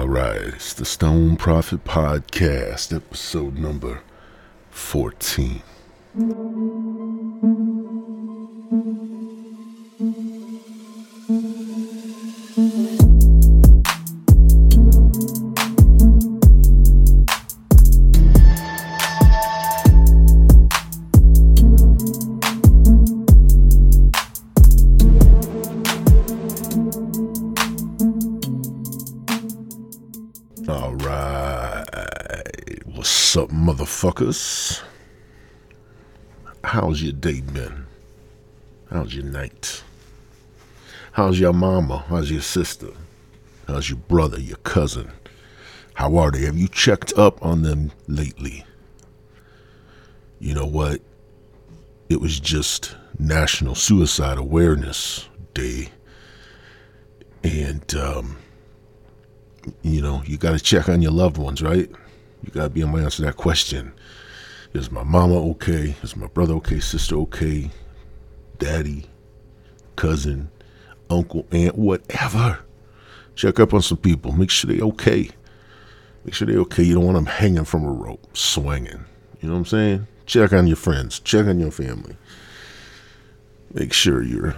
All right, it's the Stoned Prophet Podcast, episode number 14. Motherfuckers? How's your day been? How's your night? How's your mama? How's your sister? How's your brother, your cousin? How are they? Have you checked up on them lately? You know what? It was just National Suicide Awareness Day. And, um, you know, you got to check on your loved ones, right? You got to be able to answer that question. Is my mama okay? Is my brother okay? Sister okay? Daddy, cousin, uncle, aunt, whatever. Check up on some people. Make sure they okay. Make sure they okay. You don't want them hanging from a rope, swinging. You know what I'm saying? Check on your friends. Check on your family. Make sure you're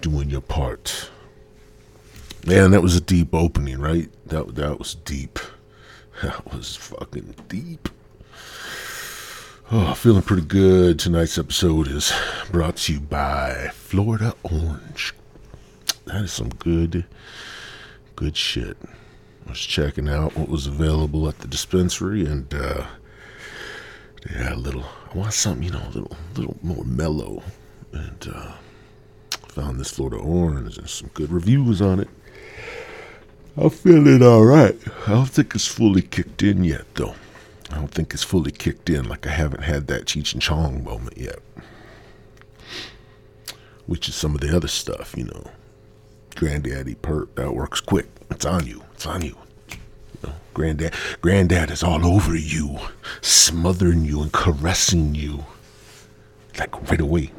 doing your part. Man, that was a deep opening, right? That that was deep. That was fucking deep. Oh, feeling pretty good. Tonight's episode is brought to you by Florida Orange. That is some good, good shit. I was checking out what was available at the dispensary, and uh, they had a little. I want something, you know, a little, little more mellow, and uh, found this Florida Orange and some good reviews on it. I'm feeling all right. I don't think it's fully kicked in yet, though. I don't think it's fully kicked in. Like I haven't had that Cheech and Chong moment yet, which is some of the other stuff, you know. Granddaddy Purp that works quick. It's on you. It's on you. you know, granddad, granddad is all over you, smothering you and caressing you, like right away.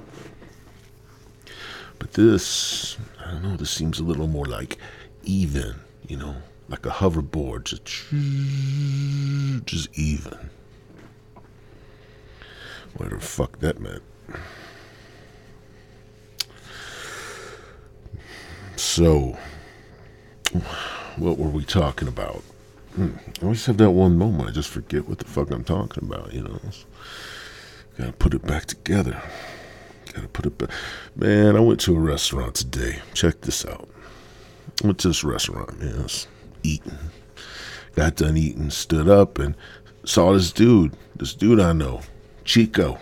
But this, I don't know. This seems a little more like even you know, like a hoverboard, just just even. Whatever the fuck that meant. So, what were we talking about? Hmm, I always have that one moment. I just forget what the fuck I'm talking about. You know, gotta put it back together. Gotta put it back. Man, I went to a restaurant today. Check this out went to this restaurant, man. Was eating. Got done eating, stood up, and saw this dude. This dude I know, Chico.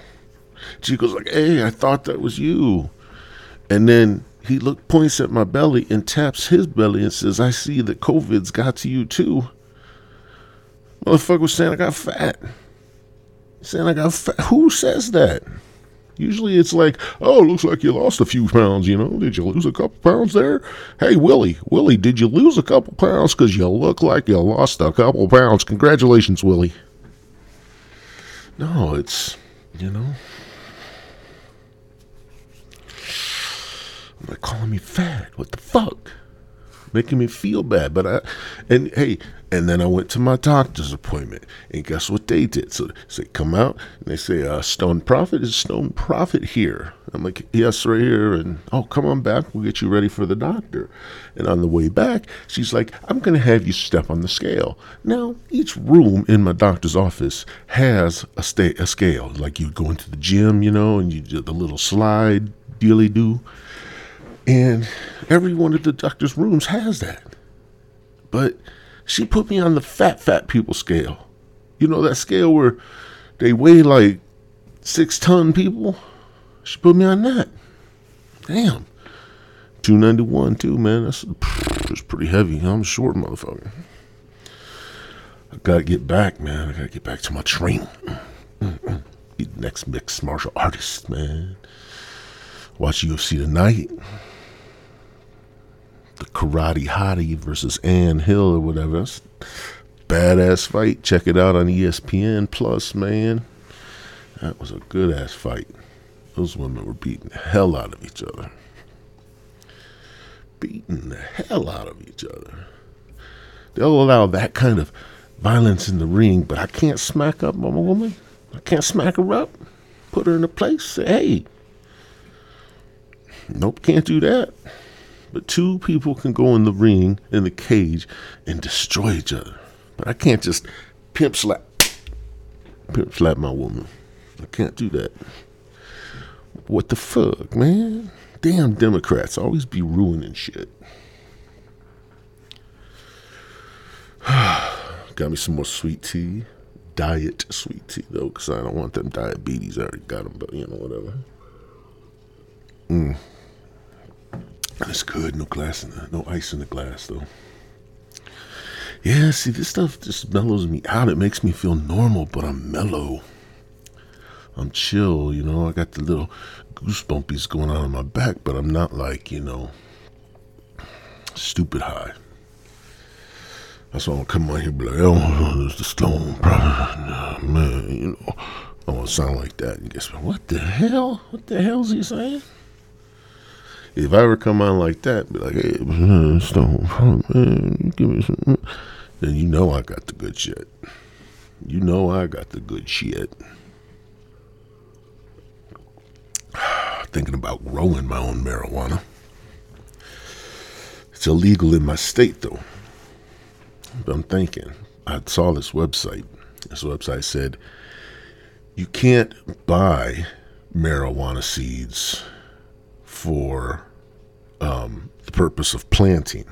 Chico's like, "Hey, I thought that was you," and then he look points at my belly and taps his belly and says, "I see that COVID's got to you too." Motherfucker was saying I got fat. Saying I got fat. Who says that? Usually it's like, oh, looks like you lost a few pounds, you know. Did you lose a couple pounds there? Hey, Willie, Willie, did you lose a couple pounds? Because you look like you lost a couple pounds. Congratulations, Willie. No, it's, you know. They're calling me fat. What the fuck? Making me feel bad. But I, and hey, and then I went to my doctor's appointment, and guess what they did? So, they come out and they say, uh, "Stoned Prophet is Stoned Prophet here." I'm like, "Yes, right here." And oh, come on back. We'll get you ready for the doctor. And on the way back, she's like, "I'm going to have you step on the scale." Now, each room in my doctor's office has a, sta- a scale. Like you go into the gym, you know, and you do the little slide dealy do. And every one of the doctor's rooms has that. But she put me on the fat, fat people scale. You know, that scale where they weigh like six ton people? She put me on that. Damn. 291 too, man. That's, that's pretty heavy. I'm short motherfucker. I gotta get back, man. I gotta get back to my training. Be the next mixed martial artist, man. Watch UFC tonight the Karate Hottie versus Ann Hill or whatever. That's badass fight. Check it out on ESPN Plus, man. That was a good ass fight. Those women were beating the hell out of each other. Beating the hell out of each other. they'll allow that kind of violence in the ring, but I can't smack up my woman. I can't smack her up, put her in a place, say, hey. Nope, can't do that. But two people can go in the ring, in the cage, and destroy each other. But I can't just pimp slap, pimp slap my woman. I can't do that. What the fuck, man? Damn Democrats always be ruining shit. Got me some more sweet tea. Diet sweet tea, though, because I don't want them diabetes. I already got them, but you know, whatever. Mm. It's good. No glass in the, no ice in the glass, though. Yeah, see, this stuff just mellows me out. It makes me feel normal, but I'm mellow. I'm chill, you know. I got the little goosebumpies going on in my back, but I'm not like, you know, stupid high. That's why I'm come on here be like, oh, it's the stone. Nah, man, you know. I want to sound like that. And guess what? What the hell? What the hell's he saying? If I ever come on like that, be like, hey, stone man, give me some. Then you know I got the good shit. You know I got the good shit. Thinking about growing my own marijuana. It's illegal in my state, though. But I'm thinking, I saw this website. This website said you can't buy marijuana seeds for um, the purpose of planting,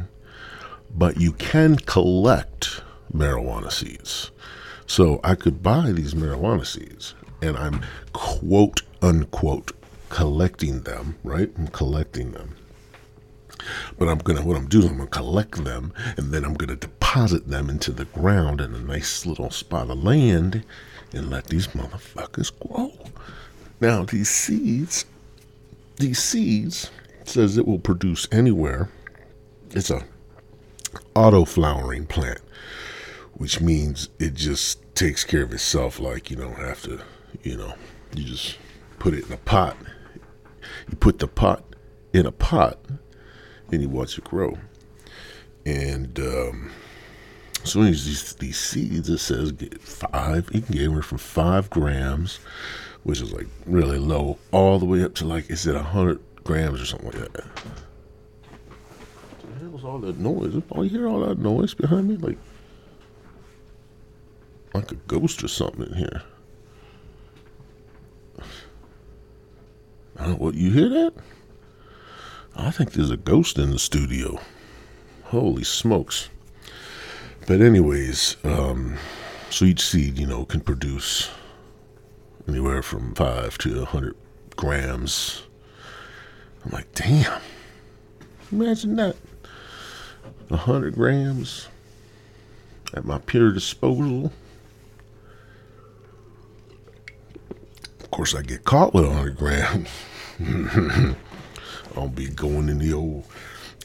but you can collect marijuana seeds. So I could buy these marijuana seeds, and I'm quote unquote collecting them, right? I'm collecting them. But I'm gonna what I'm doing, I'm gonna collect them and then I'm gonna deposit them into the ground in a nice little spot of land and let these motherfuckers grow. Now these seeds these seeds says it will produce anywhere. It's a auto flowering plant, which means it just takes care of itself like you don't have to, you know, you just put it in a pot. You put the pot in a pot and you watch it grow. And um, as soon as these, these seeds, it says get five, you can get anywhere from five grams, which is like really low, all the way up to like, is it 100 grams or something like that? What hell's all that noise? Oh, you hear all that noise behind me? Like, like a ghost or something in here. I don't know what you hear that? I think there's a ghost in the studio. Holy smokes. But anyways, um, so each seed, you know, can produce anywhere from five to a hundred grams. I'm like, damn. Imagine that. A hundred grams at my pure disposal. Of course, I get caught with a hundred grams. I'll be going in the old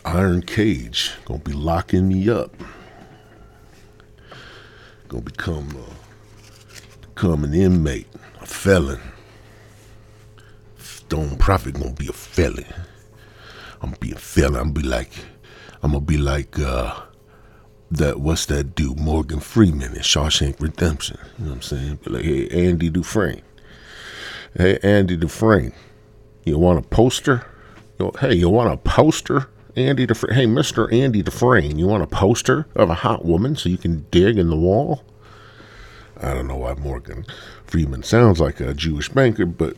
iron cage. Gonna be locking me up. Gonna become uh, become an inmate, a felon. Stoned Prophet gonna be a felon. I'm gonna be a felon. I'm gonna be like, I'm gonna be like uh, that. What's that dude? Morgan Freeman in Shawshank Redemption. You know what I'm saying? Be like, hey, Andy Dufresne. Hey, Andy Dufresne. You want a poster? hey, you want a poster? Andy Dufresne. Hey, Mr. Andy Dufresne, you want a poster of a hot woman so you can dig in the wall? I don't know why Morgan Freeman sounds like a Jewish banker, but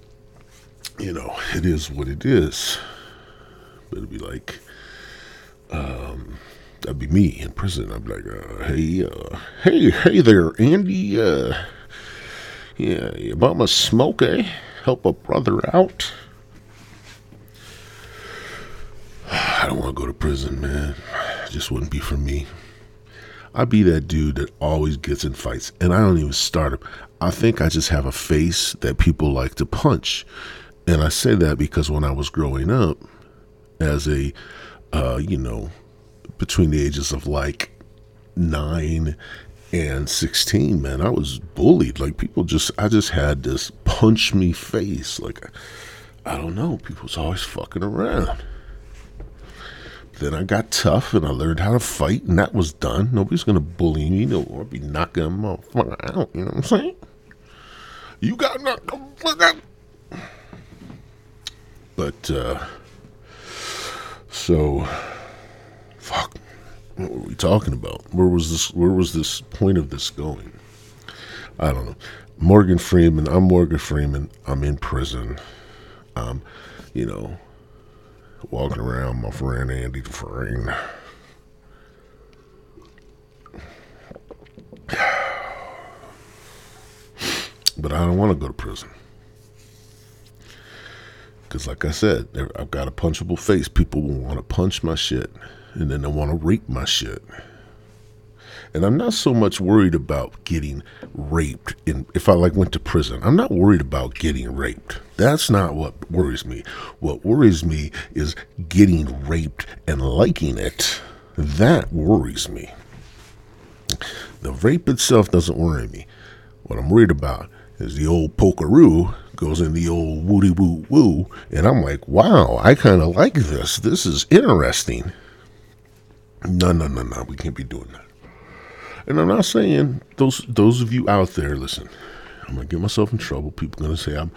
you know, it is what it is. But it'd be like, um, that'd be me in prison. I'd be like, uh, hey, uh, hey, hey there, Andy. Uh, yeah, you bought my smoke, eh? Help a brother out. I don't want to go to prison, man. It just wouldn't be for me. I'd be that dude that always gets in fights, and I don't even start them. I think I just have a face that people like to punch. And I say that because when I was growing up, as a, uh, you know, between the ages of like nine and 16, man, I was bullied. Like people just, I just had this punch me face. Like, I don't know, people's always fucking around. Then I got tough and I learned how to fight, and that was done. Nobody's gonna bully me, no, or be knocking a motherfucker out. You know what I'm saying? You got knocked fuck out. But uh, so, fuck. What were we talking about? Where was this? Where was this point of this going? I don't know. Morgan Freeman. I'm Morgan Freeman. I'm in prison. Um, you know, walking around my friend Andy Dufresne. But I don't want to go to prison. Because, like I said, I've got a punchable face. People will want to punch my shit, and then they want to rape my shit. And I'm not so much worried about getting raped in if I like went to prison. I'm not worried about getting raped. That's not what worries me. What worries me is getting raped and liking it. That worries me. The rape itself doesn't worry me. What I'm worried about is the old pokeroo goes in the old woody woo woo, and I'm like, wow, I kind of like this. This is interesting. No, no, no, no, we can't be doing that. And I'm not saying those those of you out there, listen, I'm gonna get myself in trouble. People gonna say I'm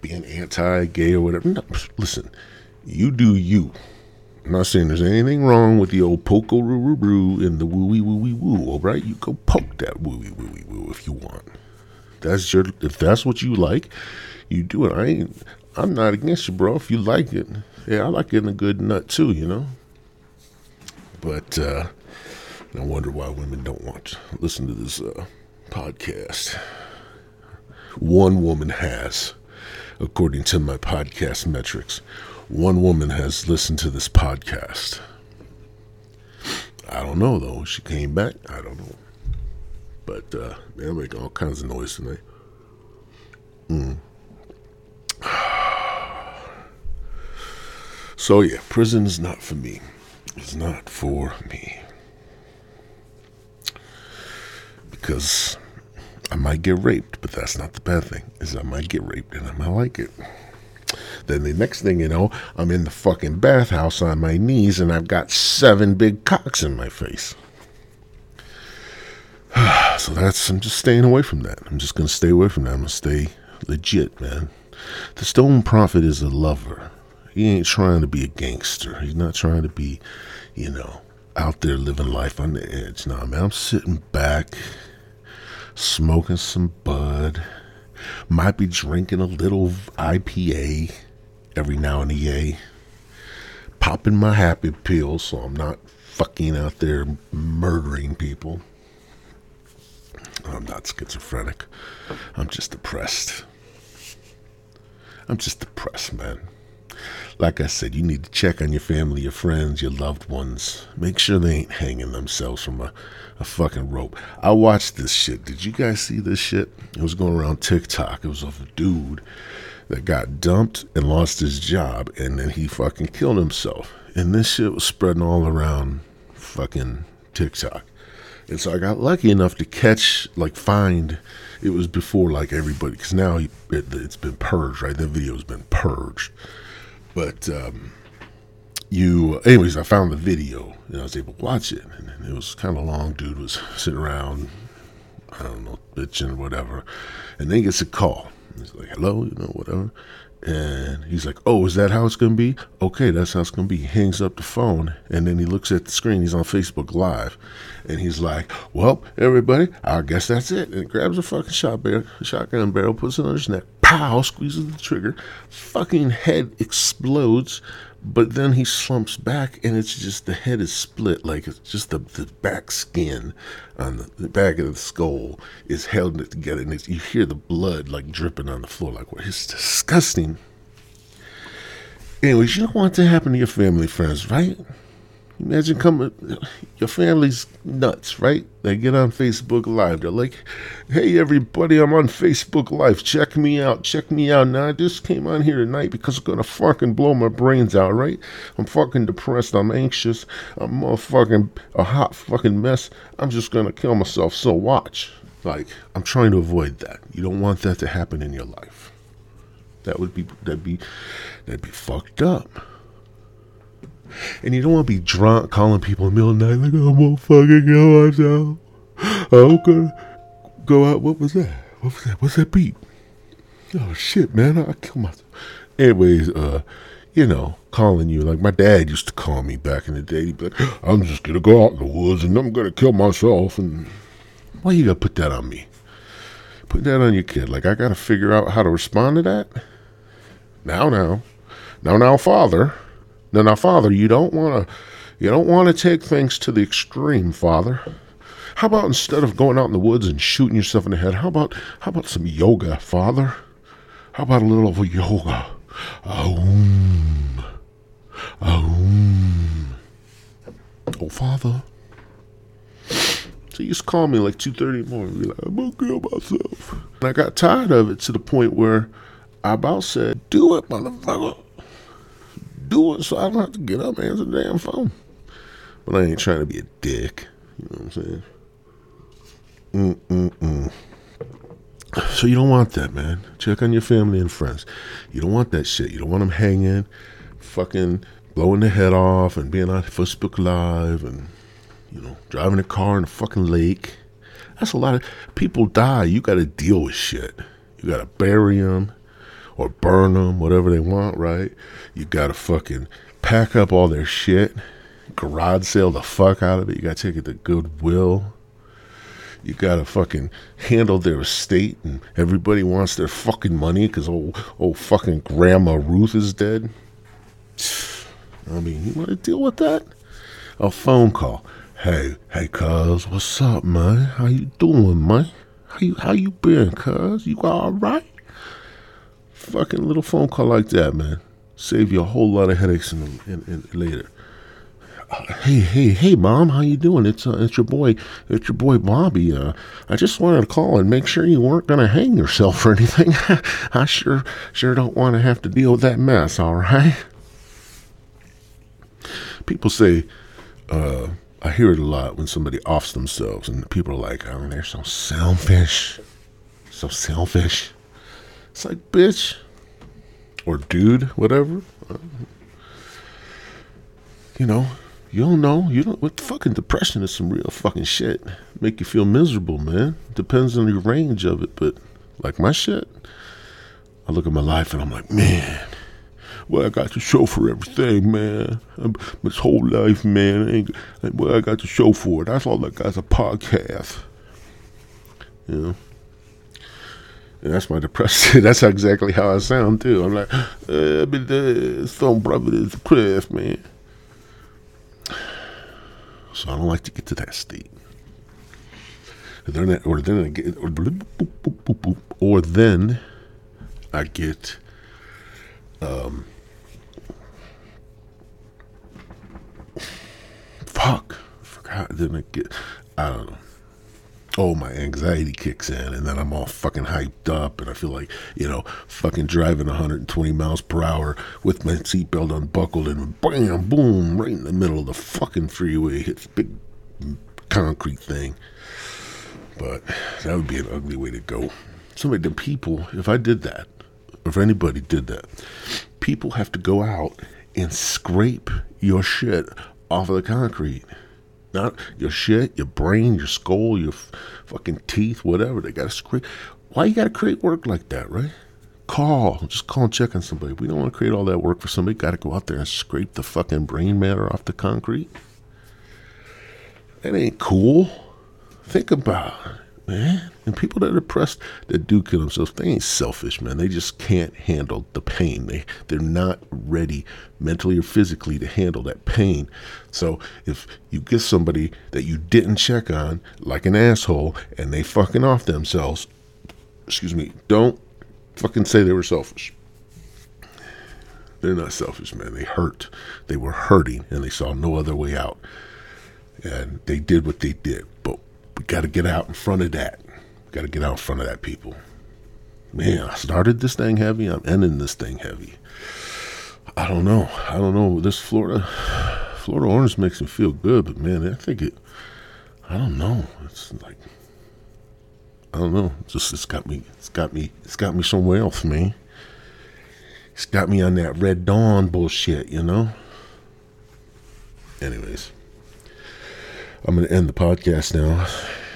being anti-gay or whatever. No, listen, you do you. I'm not saying there's anything wrong with the old poco roo roo roo and the woo wee woo wee woo. All right, you go poke that woo wee woo wee woo if you want. That's your if that's what you like, you do it. I ain't. I'm not against you, bro. If you like it, yeah, I like getting a good nut too. You know. But uh, I wonder why women don't want to listen to this uh, podcast. One woman has, according to my podcast metrics, one woman has listened to this podcast. I don't know though. She came back. I don't know. But uh, they're making all kinds of noise tonight. Mm. So yeah, prison is not for me. It's not for me. Because I might get raped, but that's not the bad thing. Is I might get raped and I might like it. Then the next thing you know, I'm in the fucking bathhouse on my knees and I've got seven big cocks in my face. so that's I'm just staying away from that. I'm just gonna stay away from that. I'm gonna stay legit, man. The Stoned Prophet is a lover. He ain't trying to be a gangster. He's not trying to be, you know, out there living life on the edge. Nah, man, I'm sitting back smoking some bud, might be drinking a little IPA every now and again, popping my happy pills so I'm not fucking out there murdering people. I'm not schizophrenic. I'm just depressed. I'm just depressed, man. Like I said, you need to check on your family, your friends, your loved ones. Make sure they ain't hanging themselves from a, a fucking rope. I watched this shit. Did you guys see this shit? It was going around TikTok. It was of a dude that got dumped and lost his job, and then he fucking killed himself. And this shit was spreading all around fucking TikTok. And so I got lucky enough to catch, like, find. It was before, like, everybody, because now it, has been purged, right? The video's been purged. But um, you, anyways, I found the video and I was able to watch it. And it was kind of long. Dude was sitting around, I don't know, bitching or whatever. And then he gets a call. He's like, hello, you know, whatever. And he's like, oh, is that how it's going to be? Okay, that's how it's going to be. He hangs up the phone and then he looks at the screen. He's on Facebook Live. And he's like, well, everybody, I guess that's it. And grabs a fucking shot barrel, shotgun barrel, puts it on his neck, pow, squeezes the trigger, fucking head explodes, but then he slumps back and it's just the head is split, like it's just the, the back skin on the, the back of the skull is held together, and you hear the blood like dripping on the floor, like what? It's disgusting. Anyways, you don't want to happen to your family, friends, right? Imagine coming, your family's nuts, right? They get on Facebook Live. They're like, hey, everybody, I'm on Facebook Live. Check me out. Check me out. Now, I just came on here tonight because I'm going to fucking blow my brains out, right? I'm fucking depressed. I'm anxious. I'm a fucking, a hot fucking mess. I'm just going to kill myself. So watch. Like, I'm trying to avoid that. You don't want that to happen in your life. That would be, that'd be, that'd be fucked up. And you don't want to be drunk calling people in the middle of the night like, I'm gonna fucking kill myself. I'm gonna go out. What was that? What was that? What's that beat? Oh shit, man! I killed myself. Anyways, uh, you know, calling you like my dad used to call me back in the day. He'd be like, I'm just gonna go out in the woods and I'm gonna kill myself. And why you gotta put that on me? Put that on your kid. Like I gotta figure out how to respond to that. Now, now, now, now, father. Now, now, father. You don't wanna, you don't wanna take things to the extreme, father. How about instead of going out in the woods and shooting yourself in the head, how about how about some yoga, father? How about a little of yoga? Aum. Aum. Oh, father. So used to call me like 2.30 in the morning. Be like, I'm going to kill myself. And I got tired of it to the point where I about said, do it, motherfucker. Do it so I don't have to get up and answer the damn phone. But I ain't trying to be a dick. You know what I'm saying? Mm-mm-mm. So you don't want that, man. Check on your family and friends. You don't want that shit. You don't want them hanging, fucking blowing their head off and being on Facebook Live and, you know, driving a car in a fucking lake. That's a lot of people die. You got to deal with shit. You got to bury them or burn them, whatever they want, right? You got to fucking pack up all their shit, garage sale the fuck out of it. You got to take it to Goodwill you gotta fucking handle their estate, and everybody wants their fucking money because old old fucking Grandma Ruth is dead. I mean, you want to deal with that? A phone call. Hey, hey, cuz, what's up, man? How you doing, man? How you how you been, cuz? You all right? Fucking little phone call like that, man. Save you a whole lot of headaches in, in, in later hey, hey, hey, mom, how you doing? It's uh, it's your boy, it's your boy Bobby. Uh, I just wanted to call and make sure you weren't gonna hang yourself or anything. I sure, sure don't want to have to deal with that mess. All right. People say, uh, I hear it a lot when somebody offs themselves, and people are like, "Oh, they're so selfish, so selfish." It's like, bitch, or dude, whatever. You know, you don't know. You don't. What fucking depression is some real fucking shit. Make you feel miserable, man. Depends on your range of it, but like my shit, I look at my life and I'm like, man, well, I got to show for everything, man. My whole life, man. Ain't, well, I got to show for it. That's all I got is a podcast. You know? And that's my depression. that's exactly how I sound, too. I'm like, uh, been uh, some brother is Chris, man. So I don't like to get to that state. And then I, or then I get, or, or then I get, um, fuck, forgot. Then I get, I don't know oh, my anxiety kicks in, and then I'm all fucking hyped up, and I feel like, you know, fucking driving 120 miles per hour with my seatbelt unbuckled, and bam, boom, right in the middle of the fucking freeway, hits big concrete thing. But that would be an ugly way to go. Somebody, the people, if I did that, if anybody did that, people have to go out and scrape your shit off of the concrete. Not your shit, your brain, your skull, your f- fucking teeth, whatever. They gotta scrape. Why you gotta create work like that, right? Call. Just call and check on somebody. We don't want to create all that work for somebody. Gotta go out there and scrape the fucking brain matter off the concrete. That ain't cool. Think about man. And people that are depressed that do kill themselves, they ain't selfish, man. They just can't handle the pain. They they're not ready mentally or physically to handle that pain. So if you get somebody that you didn't check on, like an asshole, and they fucking off themselves, excuse me, don't fucking say they were selfish. They're not selfish, man. They hurt. They were hurting and they saw no other way out. And they did what they did. Got to get out in front of that. Got to get out in front of that, people. Man, I started this thing heavy. I'm ending this thing heavy. I don't know. I don't know. This Florida, Florida orange makes me feel good, but man, I think it. I don't know. It's like I don't know. It's just it's got me. It's got me. It's got me somewhere else, man. It's got me on that Red Dawn bullshit, you know. anyways, I'm going to end the podcast now.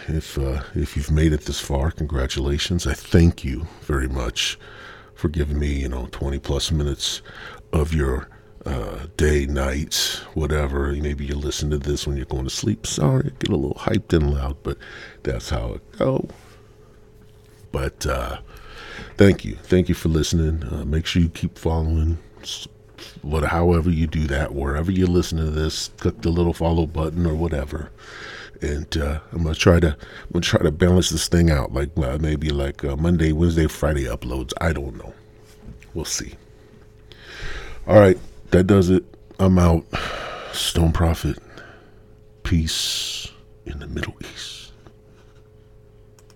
If uh, if you've made it this far, congratulations. I thank you very much for giving me, you know, 20 plus minutes of your uh, day, night, whatever. Maybe you listen to this when you're going to sleep. Sorry, I get a little hyped and loud, but that's how it go. But uh, thank you, thank you for listening. Uh, make sure you keep following. What, however you do that, wherever you listen to this, click the little follow button or whatever and uh, I'm gonna try to I'm gonna try to balance this thing out, like uh, maybe like uh, Monday, Wednesday, Friday uploads. I don't know. We'll see. All right, that does it. I'm out. Stoned Prophet. Peace in the Middle East.